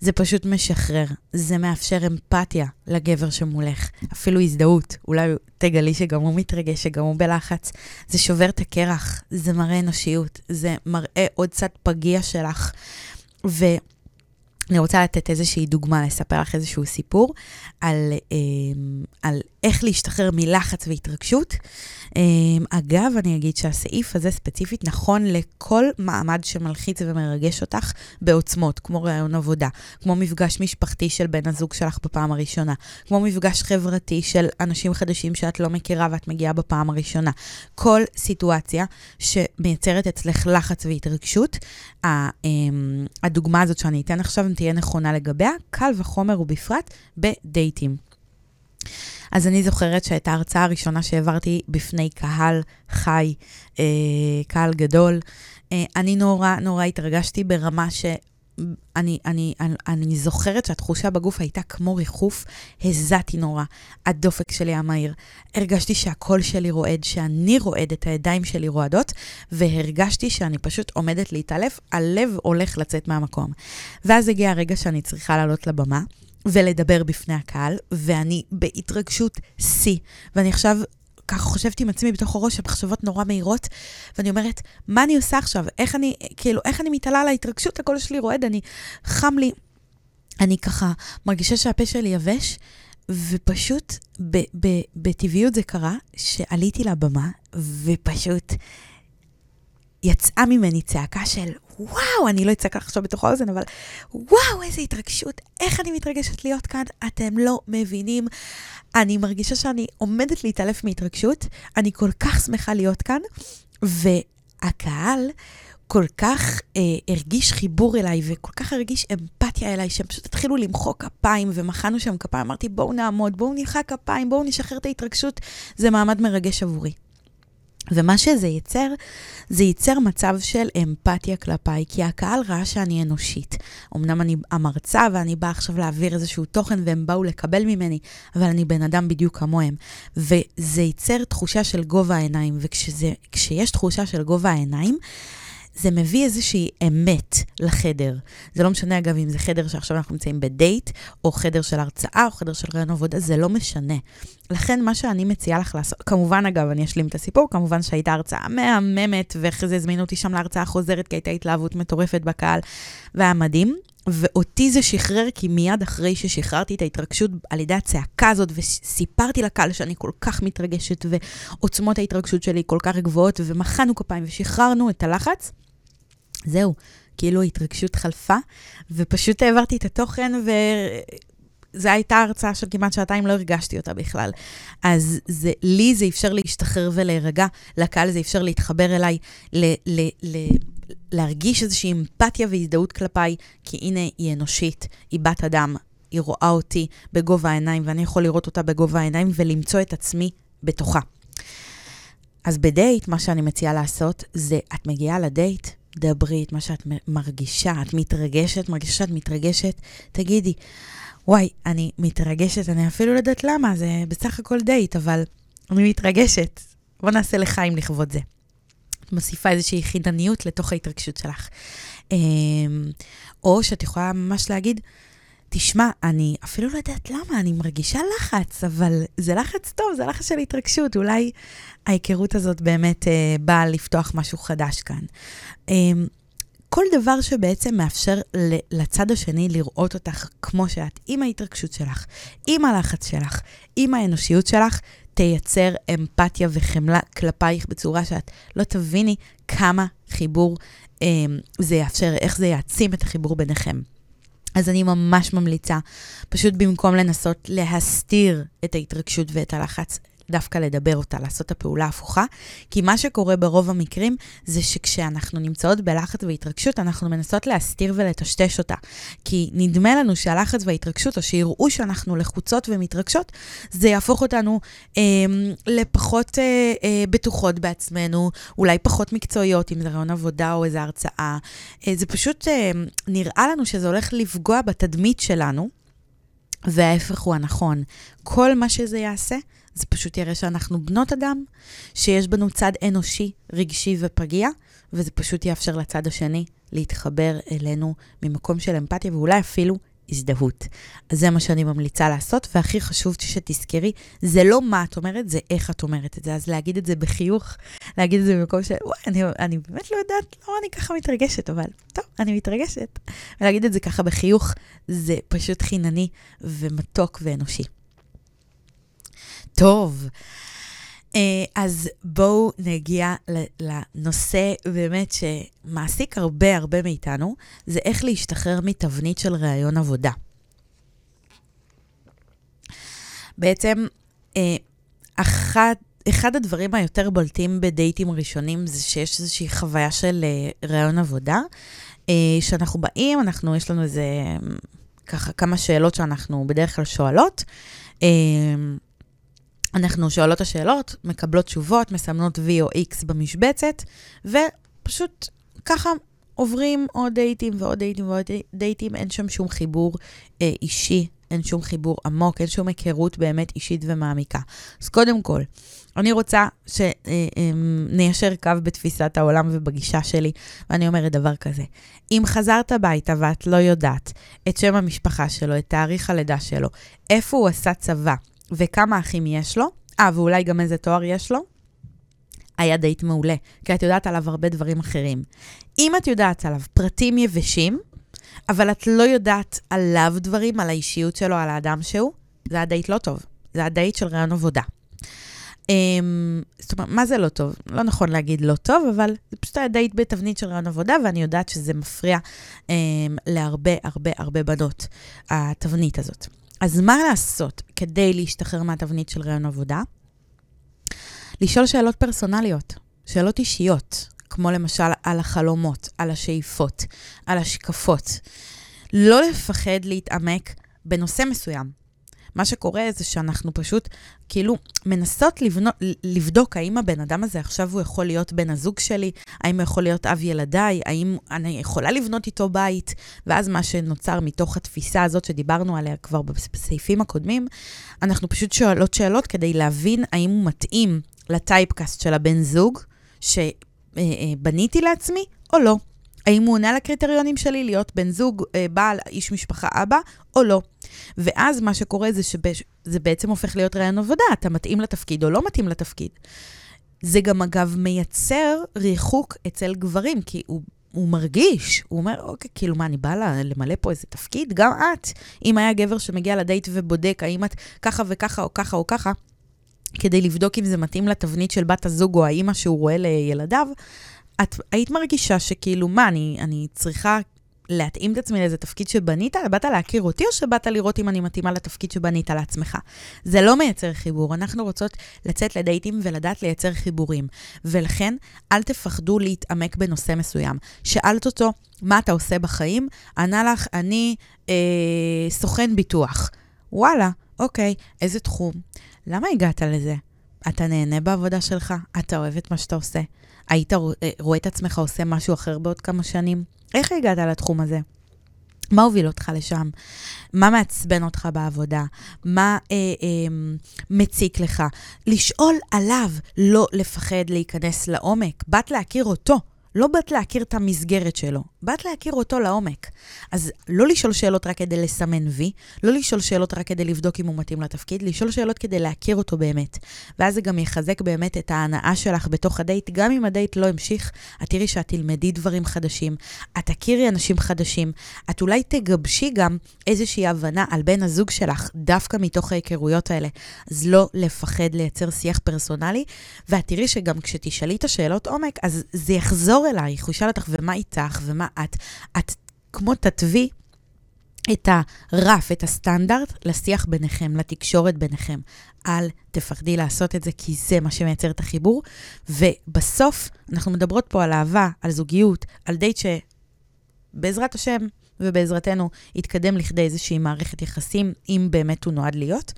S1: זה פשוט משחרר, זה מאפשר אמפתיה לגבר שמולך, אפילו הזדהות. אולי תגלי שגם הוא מתרגש, שגם הוא בלחץ. זה שובר את הקרח, זה מראה אנושיות, זה מראה עוד קצת פגיע שלך. ו... אני רוצה לתת איזושהי דוגמה, לספר לך איזשהו סיפור על, אה, על איך להשתחרר מלחץ והתרגשות. אמ, אגב, אני אגיד שהסעיף הזה ספציפית נכון לכל מעמד שמלחיץ ומרגש אותך בעוצמות, כמו ראיון עבודה, כמו מפגש משפחתי של בן הזוג שלך בפעם הראשונה, כמו מפגש חברתי של אנשים חדשים שאת לא מכירה ואת מגיעה בפעם הראשונה. כל סיטואציה שמייצרת אצלך לחץ והתרגשות, אמ, הדוגמה הזאת שאני אתן עכשיו תהיה נכונה לגביה, קל וחומר ובפרט בדייטים. אז אני זוכרת שאת ההרצאה הראשונה שהעברתי בפני קהל חי, אה, קהל גדול, אה, אני נורא נורא התרגשתי ברמה ש... אני, אני, אני, אני זוכרת שהתחושה בגוף הייתה כמו ריחוף, הזעתי נורא, הדופק שלי היה מהיר. הרגשתי שהקול שלי רועד, שאני רועדת, הידיים שלי רועדות, והרגשתי שאני פשוט עומדת להתעלף, הלב הולך לצאת מהמקום. ואז הגיע הרגע שאני צריכה לעלות לבמה, ולדבר בפני הקהל, ואני בהתרגשות שיא. ואני עכשיו ככה חושבת עם עצמי בתוך הראש, המחשבות נורא מהירות, ואני אומרת, מה אני עושה עכשיו? איך אני, כאילו, איך אני מתעלה על ההתרגשות? הקול שלי רועד, אני, חם לי. אני ככה מרגישה שהפה שלי יבש, ופשוט בטבעיות זה קרה, שעליתי לבמה, ופשוט יצאה ממני צעקה של וואו, אני לא אצעק לך עכשיו בתוך האוזן, אבל וואו, איזה התרגשות, איך אני מתרגשת להיות כאן, אתם לא מבינים. אני מרגישה שאני עומדת להתעלף מהתרגשות, אני כל כך שמחה להיות כאן, והקהל כל כך אה, הרגיש חיבור אליי וכל כך הרגיש אמפתיה אליי, שהם פשוט התחילו למחוא כפיים ומחאנו שם כפיים. אמרתי, בואו נעמוד, בואו נלחק כפיים, בואו נשחרר את ההתרגשות. זה מעמד מרגש עבורי. ומה שזה ייצר, זה ייצר מצב של אמפתיה כלפיי, כי הקהל ראה שאני אנושית. אמנם אני המרצה ואני באה עכשיו להעביר איזשהו תוכן והם באו לקבל ממני, אבל אני בן אדם בדיוק כמוהם. וזה ייצר תחושה של גובה העיניים, וכשיש תחושה של גובה העיניים, זה מביא איזושהי אמת לחדר. זה לא משנה, אגב, אם זה חדר שעכשיו אנחנו נמצאים בדייט, או חדר של הרצאה, או חדר של רעיון עבודה, זה לא משנה. לכן, מה שאני מציעה לך לעשות, כמובן, אגב, אני אשלים את הסיפור, כמובן שהייתה הרצאה מהממת, ואחרי זה הזמינו אותי שם להרצאה חוזרת, כי הייתה התלהבות מטורפת בקהל, והיה מדהים. ואותי זה שחרר, כי מיד אחרי ששחררתי את ההתרגשות על ידי הצעקה הזאת, וסיפרתי לקהל שאני כל כך מתרגשת, ועוצמות ההתרגשות שלי כל כך גבוהות, ומחאנו כפיים ושחררנו את הלחץ, זהו, כאילו ההתרגשות חלפה, ופשוט העברתי את התוכן, ו... זו הייתה הרצאה של כמעט שעתיים, לא הרגשתי אותה בכלל. אז זה, לי זה אפשר להשתחרר ולהירגע, לקהל זה אפשר להתחבר אליי, ל, ל, ל, להרגיש איזושהי אמפתיה והזדהות כלפיי, כי הנה, היא אנושית, היא בת אדם, היא רואה אותי בגובה העיניים, ואני יכול לראות אותה בגובה העיניים ולמצוא את עצמי בתוכה. אז בדייט, מה שאני מציעה לעשות, זה את מגיעה לדייט, דברי את מה שאת מרגישה, את מתרגשת, מרגישה שאת מתרגשת, תגידי, וואי, אני מתרגשת, אני אפילו לא יודעת למה, זה בסך הכל דייט, אבל אני מתרגשת. בוא נעשה לחיים לכבוד זה. את מוסיפה איזושהי חידניות לתוך ההתרגשות שלך. אמ, או שאת יכולה ממש להגיד, תשמע, אני אפילו לא יודעת למה, אני מרגישה לחץ, אבל זה לחץ טוב, זה לחץ של התרגשות. אולי ההיכרות הזאת באמת אה, באה לפתוח משהו חדש כאן. אה, כל דבר שבעצם מאפשר לצד השני לראות אותך כמו שאת, עם ההתרגשות שלך, עם הלחץ שלך, עם האנושיות שלך, תייצר אמפתיה וחמלה כלפייך בצורה שאת לא תביני כמה חיבור אה, זה יאפשר, איך זה יעצים את החיבור ביניכם. אז אני ממש ממליצה, פשוט במקום לנסות להסתיר את ההתרגשות ואת הלחץ, דווקא לדבר אותה, לעשות את הפעולה ההפוכה, כי מה שקורה ברוב המקרים זה שכשאנחנו נמצאות בלחץ והתרגשות, אנחנו מנסות להסתיר ולטשטש אותה. כי נדמה לנו שהלחץ וההתרגשות, או שיראו שאנחנו לחוצות ומתרגשות, זה יהפוך אותנו אה, לפחות אה, אה, בטוחות בעצמנו, אולי פחות מקצועיות, אם זה רעיון עבודה או איזו הרצאה. אה, זה פשוט אה, נראה לנו שזה הולך לפגוע בתדמית שלנו. וההפך הוא הנכון. כל מה שזה יעשה, זה פשוט יראה שאנחנו בנות אדם, שיש בנו צד אנושי, רגשי ופגיע, וזה פשוט יאפשר לצד השני להתחבר אלינו ממקום של אמפתיה ואולי אפילו הזדהות. אז זה מה שאני ממליצה לעשות, והכי חשוב שתזכרי, זה לא מה את אומרת, זה איך את אומרת את זה. אז להגיד את זה בחיוך, להגיד את זה במקום של, וואי, אני, אני באמת לא יודעת למה אני ככה מתרגשת, אבל טוב, אני מתרגשת. ולהגיד את זה ככה בחיוך, זה פשוט חינני ומתוק ואנושי. טוב. אה, אז בואו נגיע לנושא באמת שמעסיק הרבה הרבה מאיתנו, זה איך להשתחרר מתבנית של ראיון עבודה. בעצם, אה, אחד, אחד הדברים היותר בולטים בדייטים ראשונים זה שיש איזושהי חוויה של אה, ראיון עבודה. שאנחנו באים, אנחנו, יש לנו איזה, ככה, כמה שאלות שאנחנו בדרך כלל שואלות. אנחנו שואלות את השאלות, מקבלות תשובות, מסמנות V או X במשבצת, ופשוט ככה עוברים עוד דייטים ועוד דייטים ועוד דייטים, אין שם שום חיבור אה, אישי, אין שום חיבור עמוק, אין שום היכרות באמת אישית ומעמיקה. אז קודם כל, אני רוצה שניישר אה, אה, קו בתפיסת העולם ובגישה שלי, ואני אומרת דבר כזה, אם חזרת הביתה ואת לא יודעת את שם המשפחה שלו, את תאריך הלידה שלו, איפה הוא עשה צבא, וכמה אחים יש לו, אה, ואולי גם איזה תואר יש לו, היה דייט מעולה, כי את יודעת עליו הרבה דברים אחרים. אם את יודעת עליו פרטים יבשים, אבל את לא יודעת עליו דברים, על האישיות שלו, על האדם שהוא, זה היה דייט לא טוב. זה היה דייט של ריאיון עבודה. Um, זאת אומרת, מה זה לא טוב? לא נכון להגיד לא טוב, אבל זה פשוט היה דייט בתבנית של ריאיון עבודה, ואני יודעת שזה מפריע um, להרבה הרבה הרבה בנות, התבנית הזאת. אז מה לעשות כדי להשתחרר מהתבנית של רעיון עבודה? לשאול שאלות פרסונליות, שאלות אישיות, כמו למשל על החלומות, על השאיפות, על השקפות. לא לפחד להתעמק בנושא מסוים. מה שקורה זה שאנחנו פשוט כאילו מנסות לבנות, לבדוק האם הבן אדם הזה עכשיו הוא יכול להיות בן הזוג שלי, האם הוא יכול להיות אב ילדיי, האם אני יכולה לבנות איתו בית, ואז מה שנוצר מתוך התפיסה הזאת שדיברנו עליה כבר בסעיפים הקודמים, אנחנו פשוט שואלות שאלות כדי להבין האם הוא מתאים לטייפקאסט של הבן זוג שבניתי אה, אה, לעצמי או לא. האם הוא עונה לקריטריונים שלי להיות בן זוג, אה, בעל, איש משפחה, אבא, או לא. ואז מה שקורה זה שזה בעצם הופך להיות רעיון עבודה, אתה מתאים לתפקיד או לא מתאים לתפקיד. זה גם, אגב, מייצר ריחוק אצל גברים, כי הוא, הוא מרגיש, הוא אומר, אוקיי, כאילו, מה, אני באה למלא פה איזה תפקיד? גם את. אם היה גבר שמגיע לדייט ובודק האם את ככה וככה או ככה או ככה, כדי לבדוק אם זה מתאים לתבנית של בת הזוג או האימא שהוא רואה לילדיו, את היית מרגישה שכאילו, מה, אני, אני צריכה להתאים את עצמי לאיזה תפקיד שבנית? באת להכיר אותי או שבאת לראות אם אני מתאימה לתפקיד שבנית לעצמך? זה לא מייצר חיבור. אנחנו רוצות לצאת לדייטים ולדעת לייצר חיבורים. ולכן, אל תפחדו להתעמק בנושא מסוים. שאלת אותו, מה אתה עושה בחיים? ענה לך, אני אה, סוכן ביטוח. וואלה, אוקיי, איזה תחום? למה הגעת לזה? אתה נהנה בעבודה שלך? אתה אוהב את מה שאתה עושה? היית אה, רואה את עצמך עושה משהו אחר בעוד כמה שנים? איך הגעת לתחום הזה? מה הוביל אותך לשם? מה מעצבן אותך בעבודה? מה אה, אה, מציק לך? לשאול עליו, לא לפחד להיכנס לעומק. באת להכיר אותו. לא באת להכיר את המסגרת שלו, באת להכיר אותו לעומק. אז לא לשאול שאלות רק כדי לסמן וי, לא לשאול שאלות רק כדי לבדוק אם הוא מתאים לתפקיד, לשאול שאלות כדי להכיר אותו באמת. ואז זה גם יחזק באמת את ההנאה שלך בתוך הדייט. גם אם הדייט לא המשיך, את תראי שאת תלמדי דברים חדשים, את תכירי אנשים חדשים, את אולי תגבשי גם איזושהי הבנה על בן הזוג שלך, דווקא מתוך ההיכרויות האלה. אז לא לפחד לייצר שיח פרסונלי, ואת תראי שגם כשתשאלי את השאלות עומק, אז זה יחזור יחזור אלייך, הוא ישאל אותך, ומה איתך, ומה את? את כמו תתווי את הרף, את הסטנדרט, לשיח ביניכם, לתקשורת ביניכם. אל תפחדי לעשות את זה, כי זה מה שמייצר את החיבור. ובסוף, אנחנו מדברות פה על אהבה, על זוגיות, על דייט שבעזרת השם ובעזרתנו יתקדם לכדי איזושהי מערכת יחסים, אם באמת הוא נועד להיות.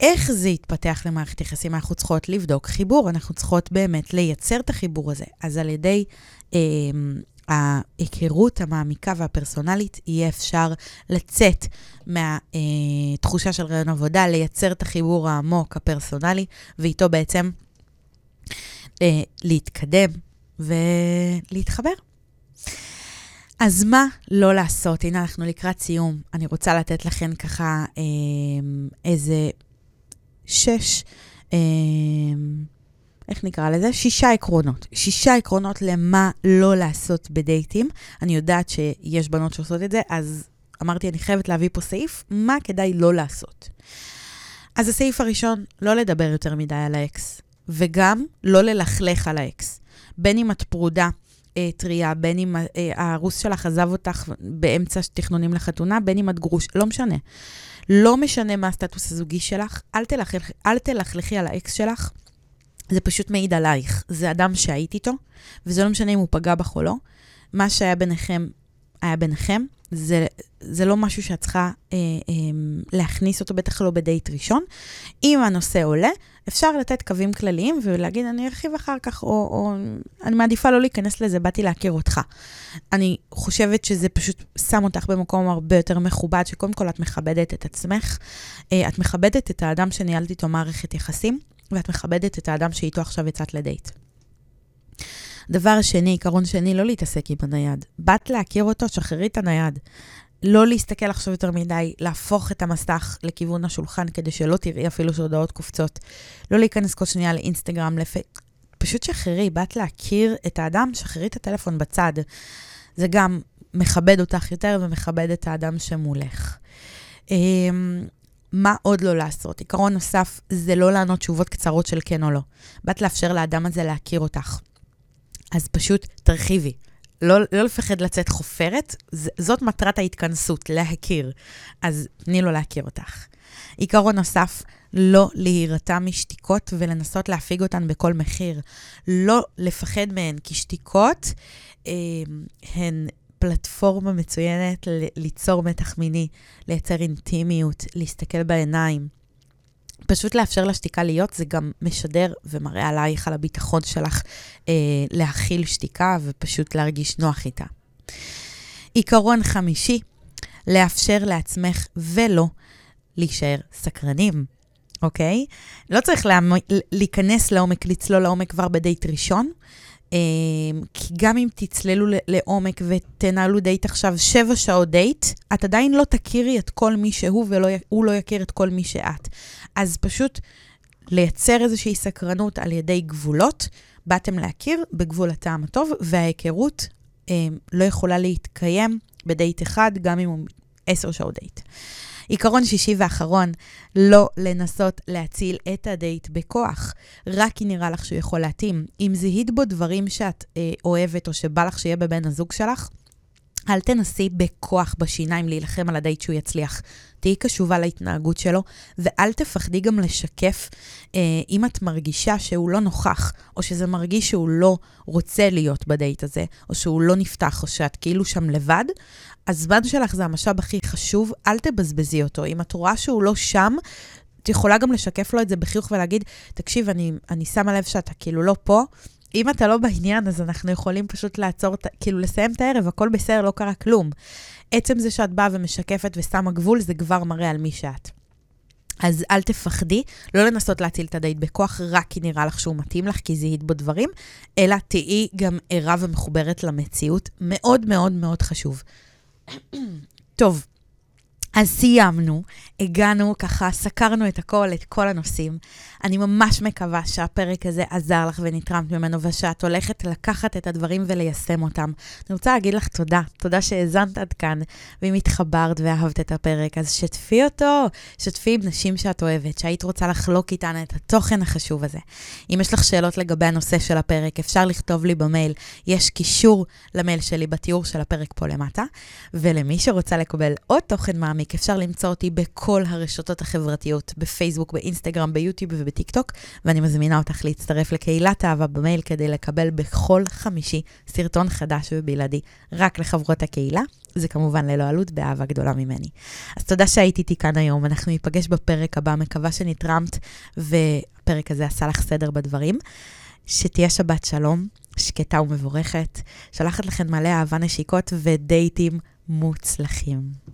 S1: איך זה יתפתח למערכת יחסים? אנחנו צריכות לבדוק חיבור, אנחנו צריכות באמת לייצר את החיבור הזה. אז על ידי אה, ההיכרות המעמיקה והפרסונלית, יהיה אפשר לצאת מהתחושה אה, של רעיון עבודה, לייצר את החיבור העמוק, הפרסונלי, ואיתו בעצם אה, להתקדם ולהתחבר. אז מה לא לעשות? הנה, אנחנו לקראת סיום. אני רוצה לתת לכם ככה אה, איזה שש, אה, איך נקרא לזה? שישה עקרונות. שישה עקרונות למה לא לעשות בדייטים. אני יודעת שיש בנות שעושות את זה, אז אמרתי, אני חייבת להביא פה סעיף, מה כדאי לא לעשות. אז הסעיף הראשון, לא לדבר יותר מדי על האקס, וגם לא ללכלך על האקס. בין אם את פרודה, אה, טריה, בין אם אה, הארוס שלך עזב אותך באמצע תכנונים לחתונה, בין אם את גרושה, לא משנה. לא משנה מה הסטטוס הזוגי שלך, אל, תלכלכ, אל תלכלכי על האקס שלך, זה פשוט מעיד עלייך. זה אדם שהיית איתו, וזה לא משנה אם הוא פגע בך או לא. מה שהיה ביניכם, היה ביניכם. זה, זה לא משהו שאת צריכה אה, אה, להכניס אותו, בטח לא בדייט ראשון. אם הנושא עולה, אפשר לתת קווים כלליים ולהגיד, אני ארחיב אחר כך, או, או אני מעדיפה לא להיכנס לזה, באתי להכיר אותך. אני חושבת שזה פשוט שם אותך במקום הרבה יותר מכובד, שקודם כל את מכבדת את עצמך, אה, את מכבדת את האדם שניהלת איתו מערכת יחסים, ואת מכבדת את האדם שאיתו עכשיו יצאת לדייט. דבר שני, עיקרון שני, לא להתעסק עם הנייד. באת להכיר אותו, שחררי את הנייד. לא להסתכל עכשיו יותר מדי, להפוך את המסך לכיוון השולחן כדי שלא תראי אפילו שהודעות קופצות. לא להיכנס כל שנייה לאינסטגרם, לפ... פשוט שחררי, באת להכיר את האדם, שחררי את הטלפון בצד. זה גם מכבד אותך יותר ומכבד את האדם שמולך. אמ, מה עוד לא לעשות? עיקרון נוסף זה לא לענות תשובות קצרות של כן או לא. באת לאפשר לאדם הזה להכיר אותך. אז פשוט תרחיבי. לא, לא לפחד לצאת חופרת, ז, זאת מטרת ההתכנסות, להכיר. אז תני לו להכיר אותך. עיקרון נוסף, לא להירתע משתיקות ולנסות להפיג אותן בכל מחיר. לא לפחד מהן, כי שתיקות אה, הן פלטפורמה מצוינת ליצור מתח מיני, לייצר אינטימיות, להסתכל בעיניים. פשוט לאפשר לשתיקה להיות, זה גם משדר ומראה עלייך, על הביטחון שלך, אה, להכיל שתיקה ופשוט להרגיש נוח איתה. עיקרון חמישי, לאפשר לעצמך ולו להישאר סקרנים, אוקיי? לא צריך להמ... להיכנס לעומק, לצלול לעומק כבר בדייט ראשון, אמ, כי גם אם תצללו לעומק ותנהלו דייט עכשיו שבע שעות דייט, את עדיין לא תכירי את כל מי שהוא והוא לא יכיר את כל מי שאת. אז פשוט לייצר איזושהי סקרנות על ידי גבולות. באתם להכיר בגבול הטעם הטוב, וההיכרות אה, לא יכולה להתקיים בדייט אחד, גם אם הוא עשר שעות דייט. עיקרון שישי ואחרון, לא לנסות להציל את הדייט בכוח, רק כי נראה לך שהוא יכול להתאים. אם זיהית בו דברים שאת אה, אוהבת או שבא לך שיהיה בבן הזוג שלך, אל תנסי בכוח בשיניים להילחם על הדייט שהוא יצליח. תהיי קשובה להתנהגות שלו, ואל תפחדי גם לשקף אה, אם את מרגישה שהוא לא נוכח, או שזה מרגיש שהוא לא רוצה להיות בדייט הזה, או שהוא לא נפתח, או שאת כאילו שם לבד. הזמן שלך זה המשאב הכי חשוב, אל תבזבזי אותו. אם את רואה שהוא לא שם, את יכולה גם לשקף לו את זה בחיוך ולהגיד, תקשיב, אני, אני שמה לב שאתה כאילו לא פה. אם אתה לא בעניין, אז אנחנו יכולים פשוט לעצור, כאילו לסיים את הערב, הכל בסדר, לא קרה כלום. עצם זה שאת באה ומשקפת ושמה גבול, זה כבר מראה על מי שאת. אז אל תפחדי, לא לנסות להציל את הדייט בכוח רק כי נראה לך שהוא מתאים לך, כי זיהית בו דברים, אלא תהיי גם ערה ומחוברת למציאות. מאוד מאוד מאוד חשוב. טוב, אז סיימנו, הגענו, ככה סקרנו את הכל, את כל הנושאים. אני ממש מקווה שהפרק הזה עזר לך ונתרמת ממנו, ושאת הולכת לקחת את הדברים וליישם אותם. אני רוצה להגיד לך תודה, תודה שהאזנת עד כאן, ואם התחברת ואהבת את הפרק, אז שתפי אותו, שתפי עם נשים שאת אוהבת, שהיית רוצה לחלוק איתן את התוכן החשוב הזה. אם יש לך שאלות לגבי הנושא של הפרק, אפשר לכתוב לי במייל, יש קישור למייל שלי בתיאור של הפרק פה למטה, ולמי שרוצה לקבל עוד תוכן מעמיק, אפשר למצוא אותי בכל הרשתות החברתיות, בפייסבוק, באינסטגרם, ביוטיוב ובטיקטוק, ואני מזמינה אותך להצטרף לקהילת אהבה במייל כדי לקבל בכל חמישי סרטון חדש ובלעדי רק לחברות הקהילה. זה כמובן ללא עלות, באהבה גדולה ממני. אז תודה שהיית איתי כאן היום, אנחנו ניפגש בפרק הבא, מקווה שנתרמת, והפרק הזה עשה לך סדר בדברים. שתהיה שבת שלום, שקטה ומבורכת. שולחת לכם מלא אהבה נשיקות ודייטים מוצלחים.